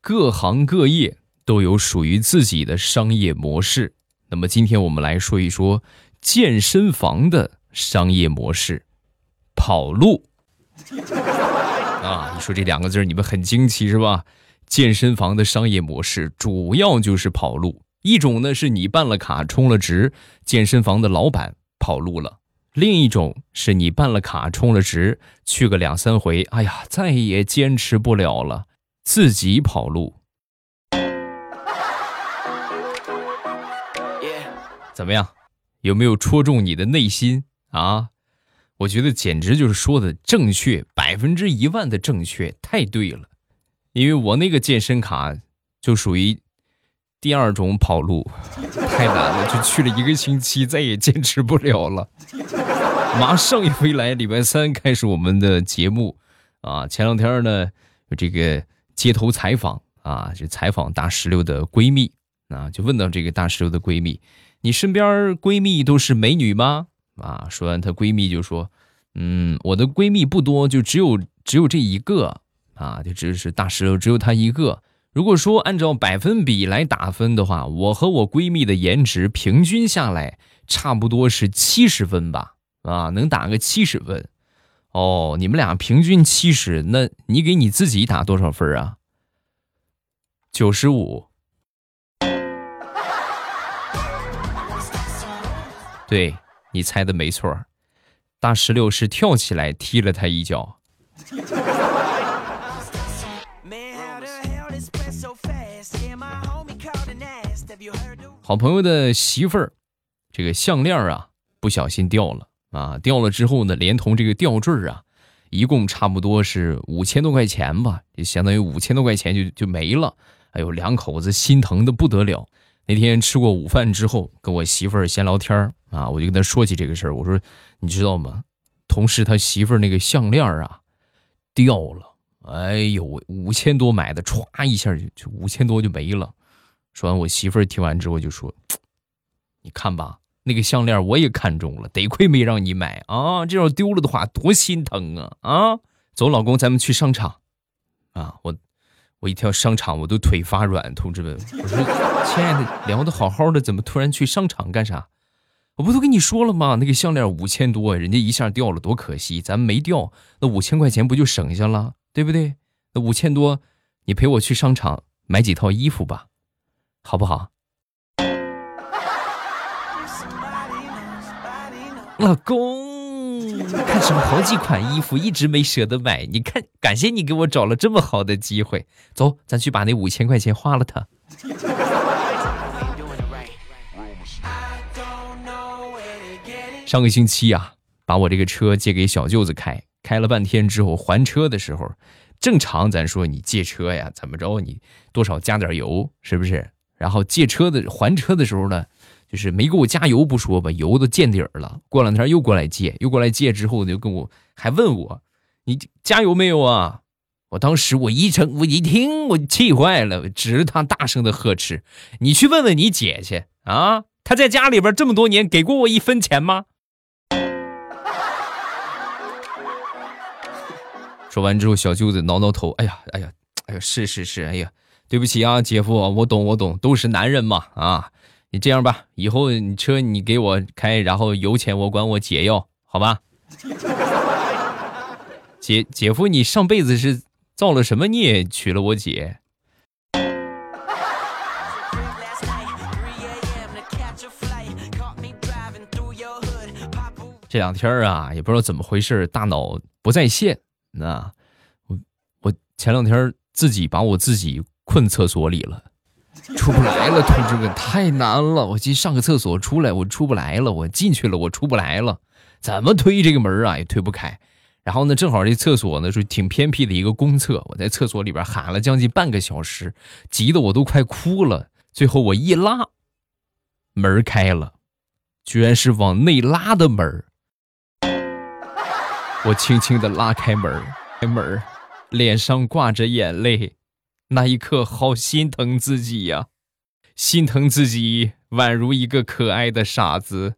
各行各业都有属于自己的商业模式。那么今天我们来说一说健身房的商业模式——跑路。啊，你说这两个字你们很惊奇是吧？健身房的商业模式主要就是跑路。一种呢是你办了卡充了值，健身房的老板跑路了；另一种是你办了卡充了值，去个两三回，哎呀，再也坚持不了了，自己跑路。怎么样？有没有戳中你的内心啊？我觉得简直就是说的正确，百分之一万的正确，太对了。因为我那个健身卡就属于第二种跑路，太难了，就去了一个星期，再也坚持不了了。马上一回来，礼拜三开始我们的节目啊。前两天呢，这个街头采访啊，就采访大石榴的闺蜜啊，就问到这个大石榴的闺蜜：“你身边闺蜜都是美女吗？”啊，说完，她闺蜜就说：“嗯，我的闺蜜不多，就只有只有这一个。”啊，就只是大石榴，只有她一个。如果说按照百分比来打分的话，我和我闺蜜的颜值平均下来差不多是七十分吧？啊，能打个七十分。哦，你们俩平均七十，那你给你自己打多少分啊？九十五。对你猜的没错，大石榴是跳起来踢了他一脚。好朋友的媳妇儿，这个项链啊，不小心掉了啊！掉了之后呢，连同这个吊坠啊，一共差不多是五千多块钱吧，就相当于五千多块钱就就没了。哎呦，两口子心疼的不得了。那天吃过午饭之后，跟我媳妇儿闲聊天儿啊，我就跟她说起这个事儿，我说你知道吗？同事他媳妇儿那个项链啊，掉了。哎呦，五千多买的，歘一下就就五千多就没了。说完，我媳妇儿听完之后就说：“ 你看吧，那个项链我也看中了，得亏没让你买啊！这要丢了的话，多心疼啊！啊，走，老公，咱们去商场。啊，我我一跳商场，我都腿发软。同志们，我说，亲爱的，聊的好好的，怎么突然去商场干啥？我不都跟你说了吗？那个项链五千多，人家一下掉了，多可惜。咱们没掉，那五千块钱不就省下了，对不对？那五千多，你陪我去商场买几套衣服吧。”好不好，老公？看什么好几款衣服，一直没舍得买。你看，感谢你给我找了这么好的机会。走，咱去把那五千块钱花了它。上个星期呀，把我这个车借给小舅子开，开了半天之后还车的时候，正常咱说你借车呀，怎么着你多少加点油，是不是？然后借车的还车的时候呢，就是没给我加油不说吧，油都见底儿了。过两天又过来借，又过来借之后就跟我还问我，你加油没有啊？我当时我一成我一听我气坏了，指着他大声的呵斥：“你去问问你姐去啊，她在家里边这么多年给过我一分钱吗？” 说完之后，小舅子挠挠头，哎呀哎呀哎呀，是是是，哎呀。对不起啊，姐夫，我懂我懂，都是男人嘛啊！你这样吧，以后你车你给我开，然后油钱我管我姐要，好吧？姐姐夫，你上辈子是造了什么孽娶了我姐？这两天啊，也不知道怎么回事，大脑不在线。那我我前两天自己把我自己。困厕所里了，出不来了，同志们，太难了！我进上个厕所出来，我出不来了，我进去了，我出不来了，怎么推这个门啊，也推不开。然后呢，正好这厕所呢是挺偏僻的一个公厕，我在厕所里边喊了将近半个小时，急得我都快哭了。最后我一拉，门开了，居然是往内拉的门我轻轻的拉开门，开门，脸上挂着眼泪。那一刻，好心疼自己呀，心疼自己宛如一个可爱的傻子。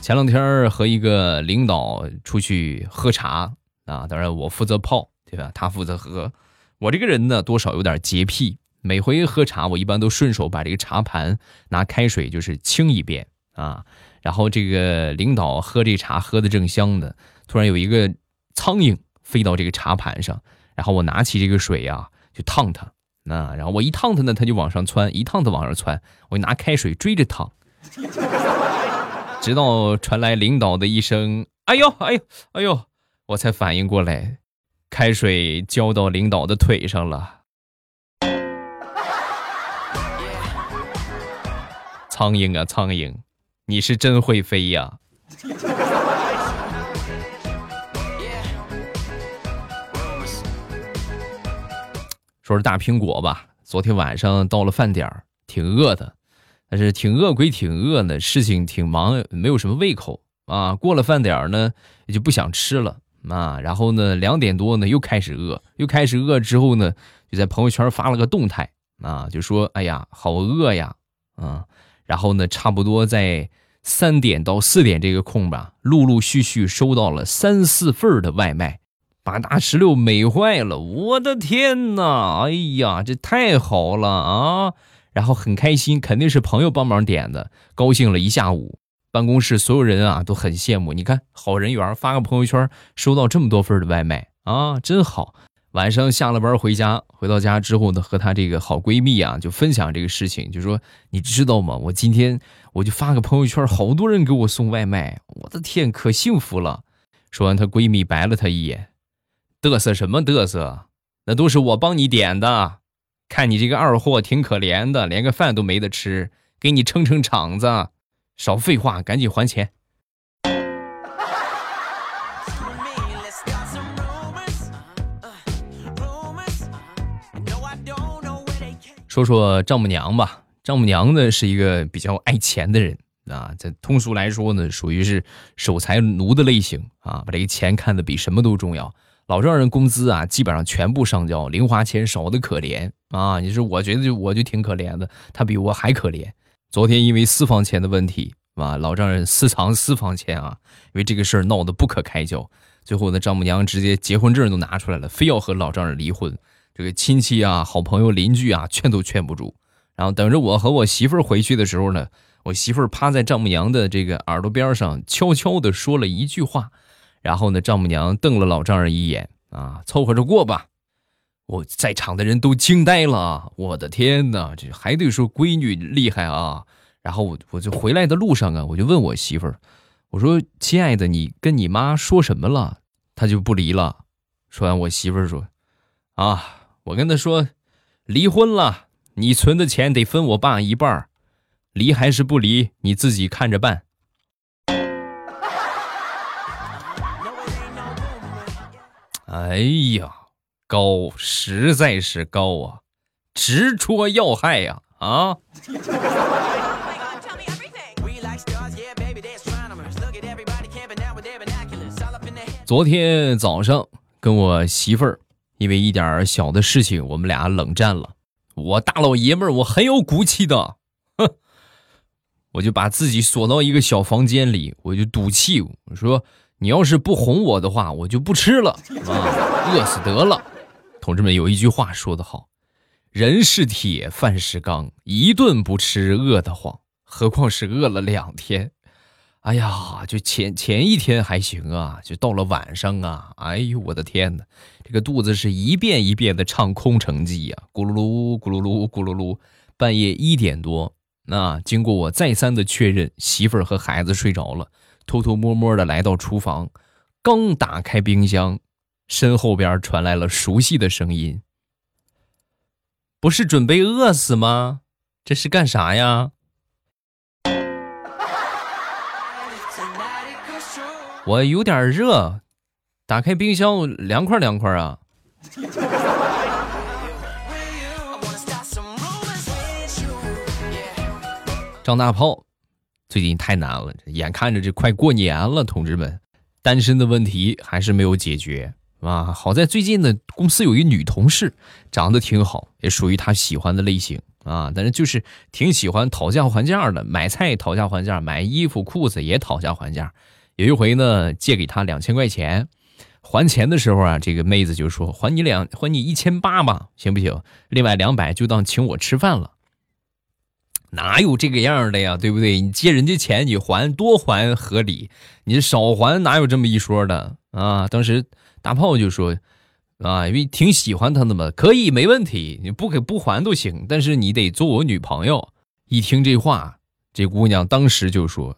前两天和一个领导出去喝茶啊，当然我负责泡，对吧？他负责喝。我这个人呢，多少有点洁癖，每回喝茶，我一般都顺手把这个茶盘拿开水就是清一遍啊。然后这个领导喝这茶喝的正香呢，突然有一个苍蝇飞到这个茶盘上，然后我拿起这个水呀就烫它，那然后我一烫它呢，它就往上窜，一烫它往上窜，我拿开水追着烫。直到传来领导的一声“哎呦，哎呦，哎呦”，我才反应过来，开水浇到领导的腿上了。苍蝇啊，苍蝇，你是真会飞呀！说是大苹果吧，昨天晚上到了饭点儿，挺饿的。但是挺饿归挺饿呢，事情挺忙，没有什么胃口啊。过了饭点儿呢，也就不想吃了啊。然后呢，两点多呢又开始饿，又开始饿之后呢，就在朋友圈发了个动态啊，就说：“哎呀，好饿呀！”啊，然后呢，差不多在三点到四点这个空吧，陆陆续续收到了三四份的外卖，把大石榴美坏了。我的天哪！哎呀，这太好了啊！然后很开心，肯定是朋友帮忙点的，高兴了一下午。办公室所有人啊都很羡慕。你看，好人缘，发个朋友圈，收到这么多份的外卖啊，真好。晚上下了班回家，回到家之后呢，和她这个好闺蜜啊就分享这个事情，就说你知道吗？我今天我就发个朋友圈，好多人给我送外卖，我的天，可幸福了。说完，她闺蜜白了她一眼，嘚瑟什么嘚瑟？那都是我帮你点的。看你这个二货挺可怜的，连个饭都没得吃，给你撑撑场子。少废话，赶紧还钱。说说丈母娘吧，丈母娘呢是一个比较爱钱的人啊，在通俗来说呢，属于是守财奴的类型啊，把这个钱看得比什么都重要。老丈人工资啊，基本上全部上交，零花钱少的可怜啊！你说，我觉得就我就挺可怜的，他比我还可怜。昨天因为私房钱的问题啊，老丈人私藏私房钱啊，因为这个事儿闹得不可开交，最后呢，丈母娘直接结婚证都拿出来了，非要和老丈人离婚。这个亲戚啊、好朋友、邻居啊，劝都劝不住。然后等着我和我媳妇儿回去的时候呢，我媳妇儿趴在丈母娘的这个耳朵边上，悄悄地说了一句话。然后呢，丈母娘瞪了老丈人一眼，啊，凑合着过吧。我在场的人都惊呆了，我的天哪，这还得说闺女厉害啊。然后我我就回来的路上啊，我就问我媳妇儿，我说：“亲爱的，你跟你妈说什么了？她就不离了。”说完，我媳妇儿说：“啊，我跟他说，离婚了，你存的钱得分我爸一半儿离还是不离，你自己看着办。”哎呀，高，实在是高啊，直戳要害呀！啊！昨天早上跟我媳妇儿因为一点小的事情，我们俩冷战了。我大老爷们儿，我很有骨气的，哼！我就把自己锁到一个小房间里，我就赌气，我说。你要是不哄我的话，我就不吃了啊，饿死得了。同志们有一句话说得好，人是铁，饭是钢，一顿不吃饿得慌，何况是饿了两天。哎呀，就前前一天还行啊，就到了晚上啊，哎呦我的天哪，这个肚子是一遍一遍的唱《空城计》呀，咕噜噜咕噜噜咕噜噜。半夜一点多，那经过我再三的确认，媳妇儿和孩子睡着了。偷偷摸摸的来到厨房，刚打开冰箱，身后边传来了熟悉的声音：“不是准备饿死吗？这是干啥呀？”我有点热，打开冰箱凉快凉快啊！张大炮。最近太难了，眼看着这快过年了，同志们，单身的问题还是没有解决啊！好在最近呢，公司有一女同事，长得挺好，也属于他喜欢的类型啊，但是就是挺喜欢讨价还价的，买菜讨价还价，买衣服裤子也讨价还价。有一回呢，借给他两千块钱，还钱的时候啊，这个妹子就说：“还你两，还你一千八吧，行不行？另外两百就当请我吃饭了。”哪有这个样的呀？对不对？你借人家钱，你还多还合理，你少还哪有这么一说的啊？当时大炮就说：“啊，因为挺喜欢他的嘛，可以没问题，你不给不还都行，但是你得做我女朋友。”一听这话，这姑娘当时就说：“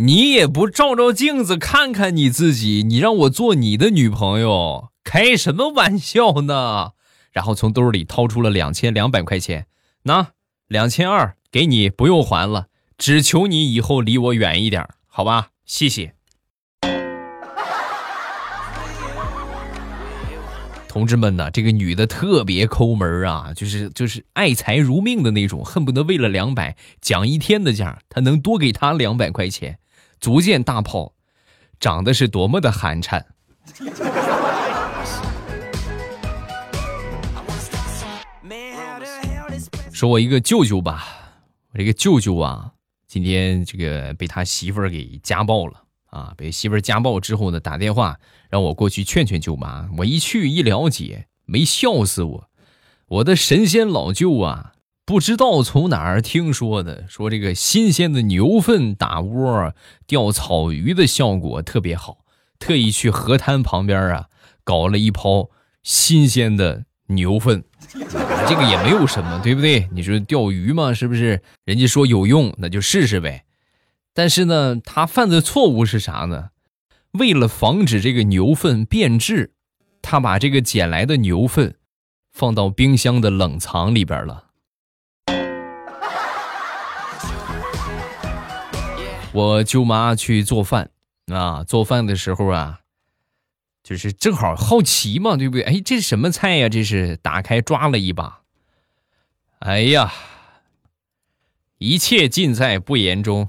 你也不照照镜子看看你自己，你让我做你的女朋友，开什么玩笑呢？”然后从兜里掏出了两千两百块钱，那。两千二给你，不用还了，只求你以后离我远一点，好吧？谢谢。同志们呢，这个女的特别抠门啊，就是就是爱财如命的那种，恨不得为了两百讲一天的价，他能多给他两百块钱，足见大炮长得是多么的寒碜。说我一个舅舅吧，我这个舅舅啊，今天这个被他媳妇儿给家暴了啊！被媳妇儿家暴之后呢，打电话让我过去劝劝舅妈。我一去一了解，没笑死我！我的神仙老舅啊，不知道从哪儿听说的，说这个新鲜的牛粪打窝钓草鱼的效果特别好，特意去河滩旁边啊搞了一泡新鲜的牛粪。这个也没有什么，对不对？你说钓鱼嘛，是不是？人家说有用，那就试试呗。但是呢，他犯的错误是啥呢？为了防止这个牛粪变质，他把这个捡来的牛粪放到冰箱的冷藏里边了。我舅妈去做饭啊，做饭的时候啊。就是正好好奇嘛，对不对？哎，这是什么菜呀？这是打开抓了一把，哎呀，一切尽在不言中。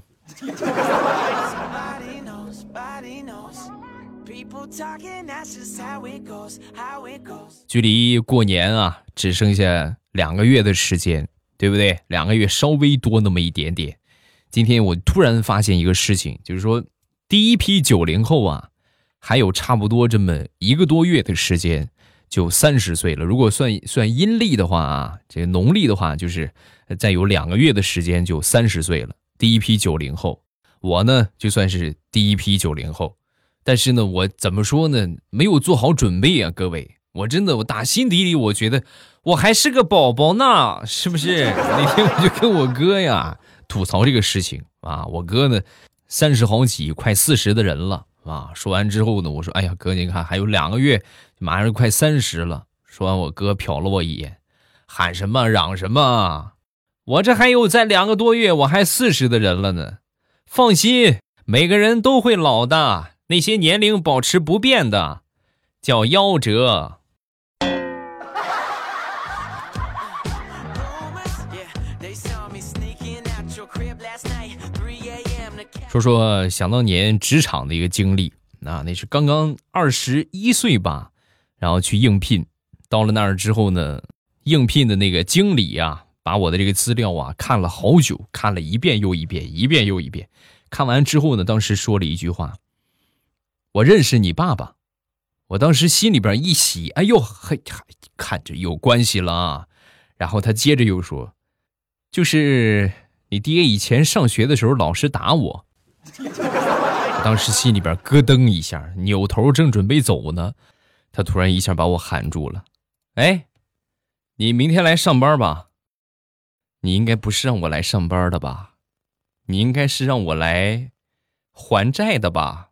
距离过年啊，只剩下两个月的时间，对不对？两个月稍微多那么一点点。今天我突然发现一个事情，就是说第一批九零后啊。还有差不多这么一个多月的时间，就三十岁了。如果算算阴历的话啊，这农历的话，就是再有两个月的时间就三十岁了。第一批九零后，我呢就算是第一批九零后，但是呢，我怎么说呢？没有做好准备啊，各位，我真的，我打心底里我觉得我还是个宝宝呢，是不是？那天我就跟我哥呀吐槽这个事情啊，我哥呢三十好几，快四十的人了。啊！说完之后呢，我说：“哎呀，哥，你看还有两个月，马上快三十了。”说完，我哥瞟了我一眼，喊什么？嚷什么？我这还有再两个多月，我还四十的人了呢。放心，每个人都会老的，那些年龄保持不变的，叫夭折。说说想当年职场的一个经历，啊，那是刚刚二十一岁吧，然后去应聘，到了那儿之后呢，应聘的那个经理啊，把我的这个资料啊看了好久，看了一遍又一遍，一遍又一遍，看完之后呢，当时说了一句话：“我认识你爸爸。”我当时心里边一喜，哎呦，嘿，看着有关系了啊。然后他接着又说：“就是你爹以前上学的时候老是打我。”我 当时心里边咯噔一下，扭头正准备走呢，他突然一下把我喊住了。哎，你明天来上班吧？你应该不是让我来上班的吧？你应该是让我来还债的吧？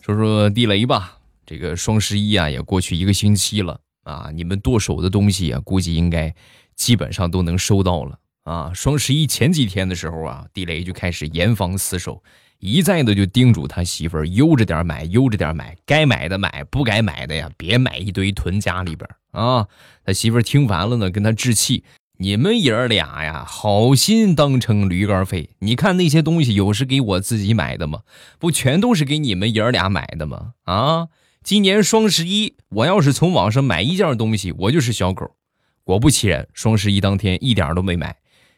说说地雷吧，这个双十一啊，也过去一个星期了。啊，你们剁手的东西啊，估计应该基本上都能收到了啊。双十一前几天的时候啊，地雷就开始严防死守，一再的就叮嘱他媳妇儿悠着点买，悠着点买，该买的买，不该买的呀，别买一堆囤家里边啊。他媳妇儿听完了呢，跟他置气：“你们爷儿俩呀，好心当成驴肝肺。你看那些东西，有是给我自己买的吗？不全都是给你们爷儿俩买的吗？啊，今年双十一，我要是从网上买一件东西，我就是小狗。果不其然，双十一当天一点都没买，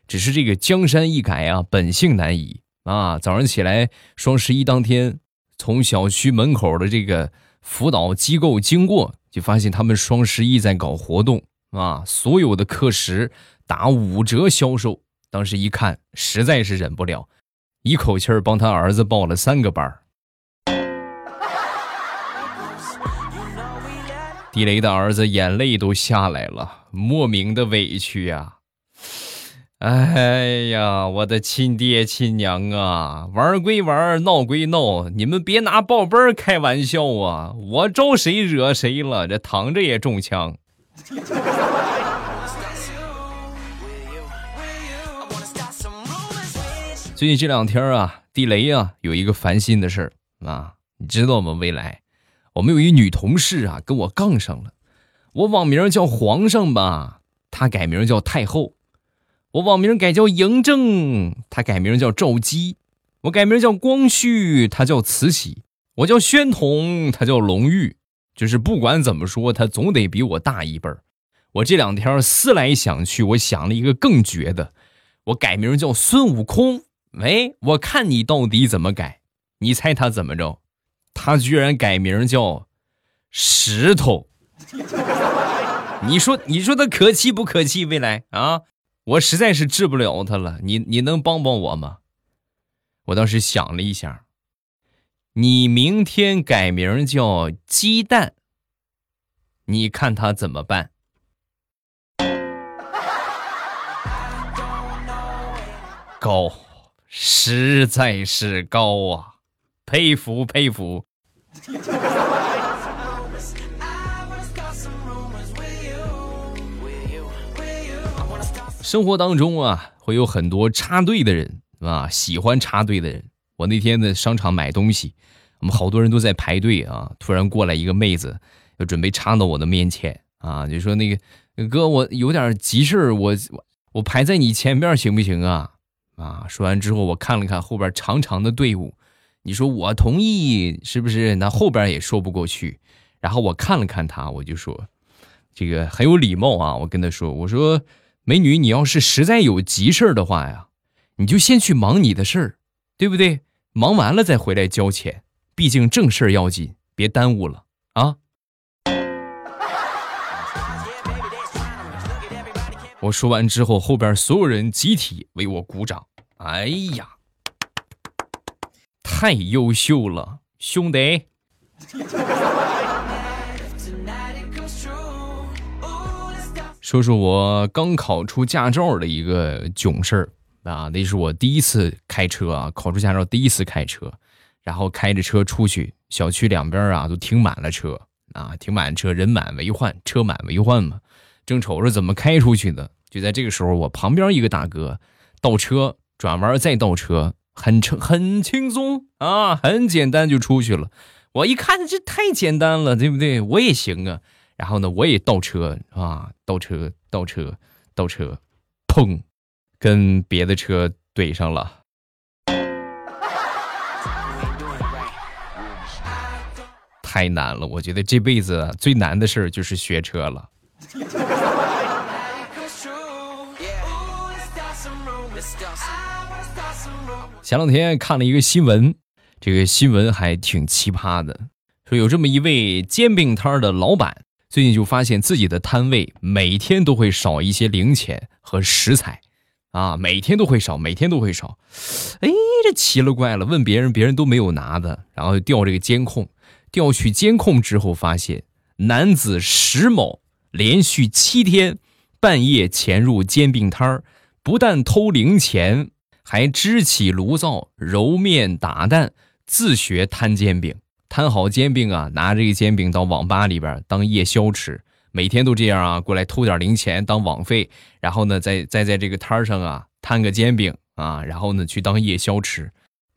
只是这个江山易改啊，本性难移啊。早上起来，双十一当天，从小区门口的这个辅导机构经过，就发现他们双十一在搞活动。啊！所有的课时打五折销售，当时一看，实在是忍不了，一口气儿帮他儿子报了三个班地雷的儿子眼泪都下来了，莫名的委屈呀！哎呀，我的亲爹亲娘啊，玩归玩，闹归闹，你们别拿报班开玩笑啊！我招谁惹谁了？这躺着也中枪。最近这两天啊，地雷啊，有一个烦心的事儿啊，你知道吗？未来，我们有一女同事啊，跟我杠上了。我网名叫皇上吧，她改名叫太后；我网名改叫嬴政，她改名叫赵姬；我改名叫光绪，她叫慈禧；我叫宣统，她叫隆裕。就是不管怎么说，他总得比我大一辈儿。我这两天思来想去，我想了一个更绝的，我改名叫孙悟空。喂，我看你到底怎么改？你猜他怎么着？他居然改名叫石头。你说，你说他可气不可气？未来啊，我实在是治不了他了。你你能帮帮我吗？我当时想了一下。你明天改名叫鸡蛋，你看他怎么办？高，实在是高啊！佩服佩服。生活当中啊，会有很多插队的人啊，喜欢插队的人。我那天在商场买东西，我们好多人都在排队啊。突然过来一个妹子，要准备插到我的面前啊，就说：“那个哥，我有点急事儿，我我排在你前面行不行啊？”啊，说完之后，我看了看后边长长的队伍，你说我同意是不是？那后边也说不过去。然后我看了看他，我就说：“这个很有礼貌啊。”我跟他说：“我说美女，你要是实在有急事儿的话呀，你就先去忙你的事儿，对不对？”忙完了再回来交钱，毕竟正事儿要紧，别耽误了啊！我说完之后，后边所有人集体为我鼓掌。哎呀，太优秀了，兄弟！说说我刚考出驾照的一个囧事儿。啊，那是我第一次开车啊，考出驾照第一次开车，然后开着车出去，小区两边啊都停满了车啊，停满车，人满为患，车满为患嘛。正瞅着怎么开出去呢，就在这个时候，我旁边一个大哥倒车转弯再倒车，很轻很轻松啊，很简单就出去了。我一看这太简单了，对不对？我也行啊。然后呢，我也倒车啊，倒车倒车倒车，砰。跟别的车怼上了，太难了！我觉得这辈子最难的事儿就是学车了。前两天看了一个新闻，这个新闻还挺奇葩的，说有这么一位煎饼摊的老板，最近就发现自己的摊位每天都会少一些零钱和食材。啊，每天都会少，每天都会少。哎，这奇了怪了，问别人，别人都没有拿的，然后调这个监控，调取监控之后发现，男子石某连续七天半夜潜入煎饼摊，不但偷零钱，还支起炉灶揉面打蛋，自学摊煎饼。摊好煎饼啊，拿这个煎饼到网吧里边当夜宵吃。每天都这样啊，过来偷点零钱当网费，然后呢，再再在这个摊上啊摊个煎饼啊，然后呢去当夜宵吃。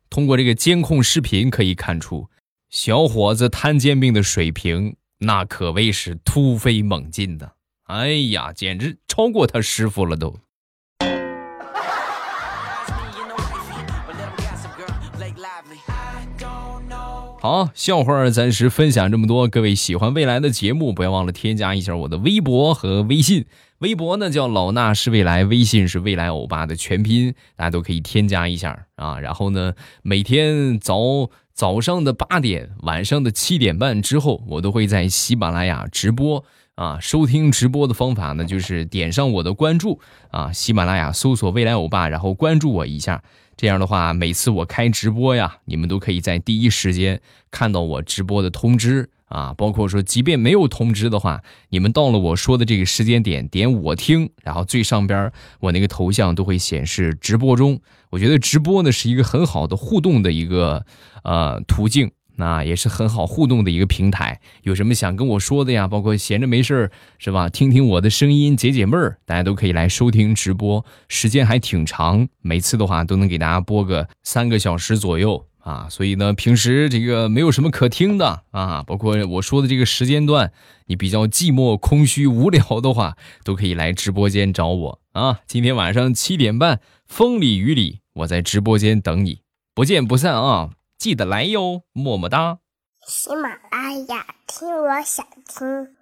通过这个监控视频可以看出，小伙子摊煎饼的水平那可谓是突飞猛进的哎呀，简直超过他师傅了都。好，笑话暂时分享这么多。各位喜欢未来的节目，不要忘了添加一下我的微博和微信。微博呢叫老衲是未来，微信是未来欧巴的全拼，大家都可以添加一下啊。然后呢，每天早早上的八点，晚上的七点半之后，我都会在喜马拉雅直播啊。收听直播的方法呢，就是点上我的关注啊，喜马拉雅搜索未来欧巴，然后关注我一下。这样的话，每次我开直播呀，你们都可以在第一时间看到我直播的通知啊。包括说，即便没有通知的话，你们到了我说的这个时间点，点我听，然后最上边我那个头像都会显示直播中。我觉得直播呢是一个很好的互动的一个呃途径。那也是很好互动的一个平台，有什么想跟我说的呀？包括闲着没事儿是吧？听听我的声音解解闷儿，大家都可以来收听直播，时间还挺长，每次的话都能给大家播个三个小时左右啊。所以呢，平时这个没有什么可听的啊，包括我说的这个时间段，你比较寂寞、空虚、无聊的话，都可以来直播间找我啊。今天晚上七点半，风里雨里，我在直播间等你，不见不散啊！记得来哟，么么哒！喜马拉雅听，我想听。